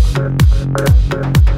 Thank you.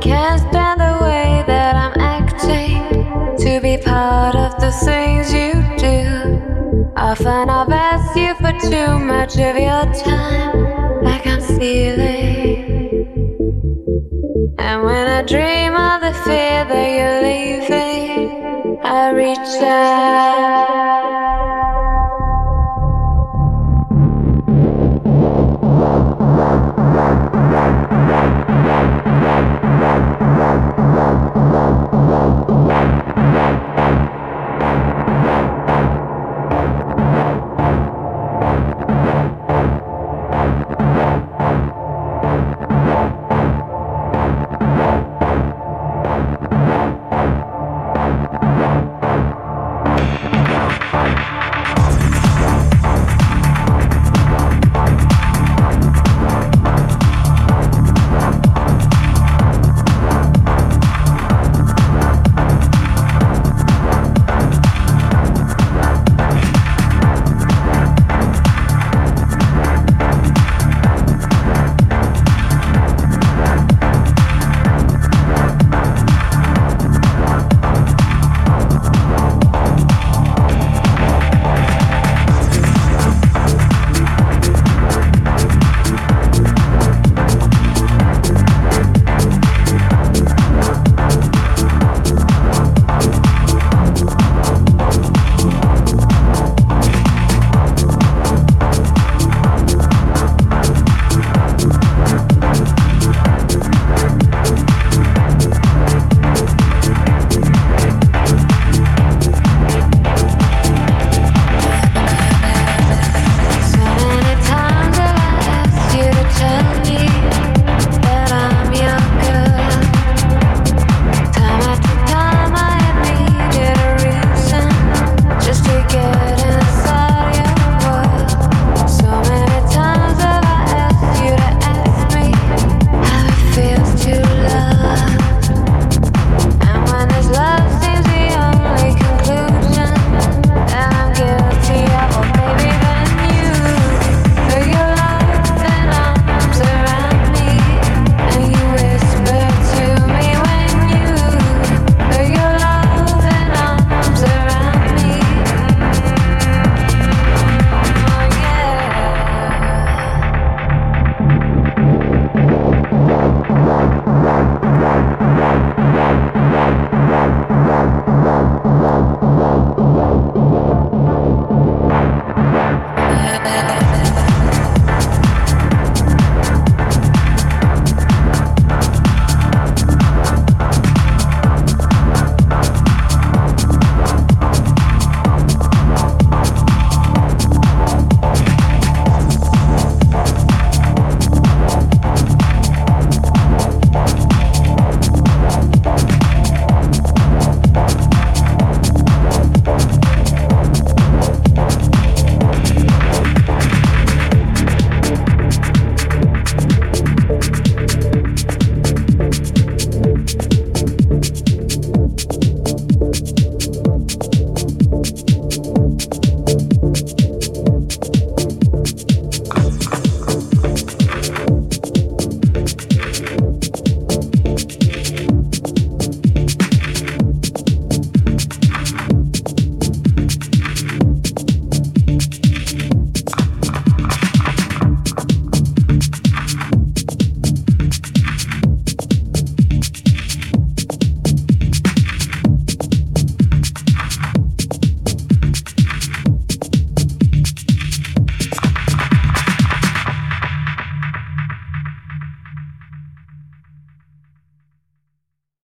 can't stand the way that I'm acting. To be part of the things you do. Often I've asked you for too much of your time. Like I'm stealing. And when I dream of the fear that you're leaving, I reach out.